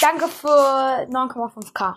Danke für 9,5k.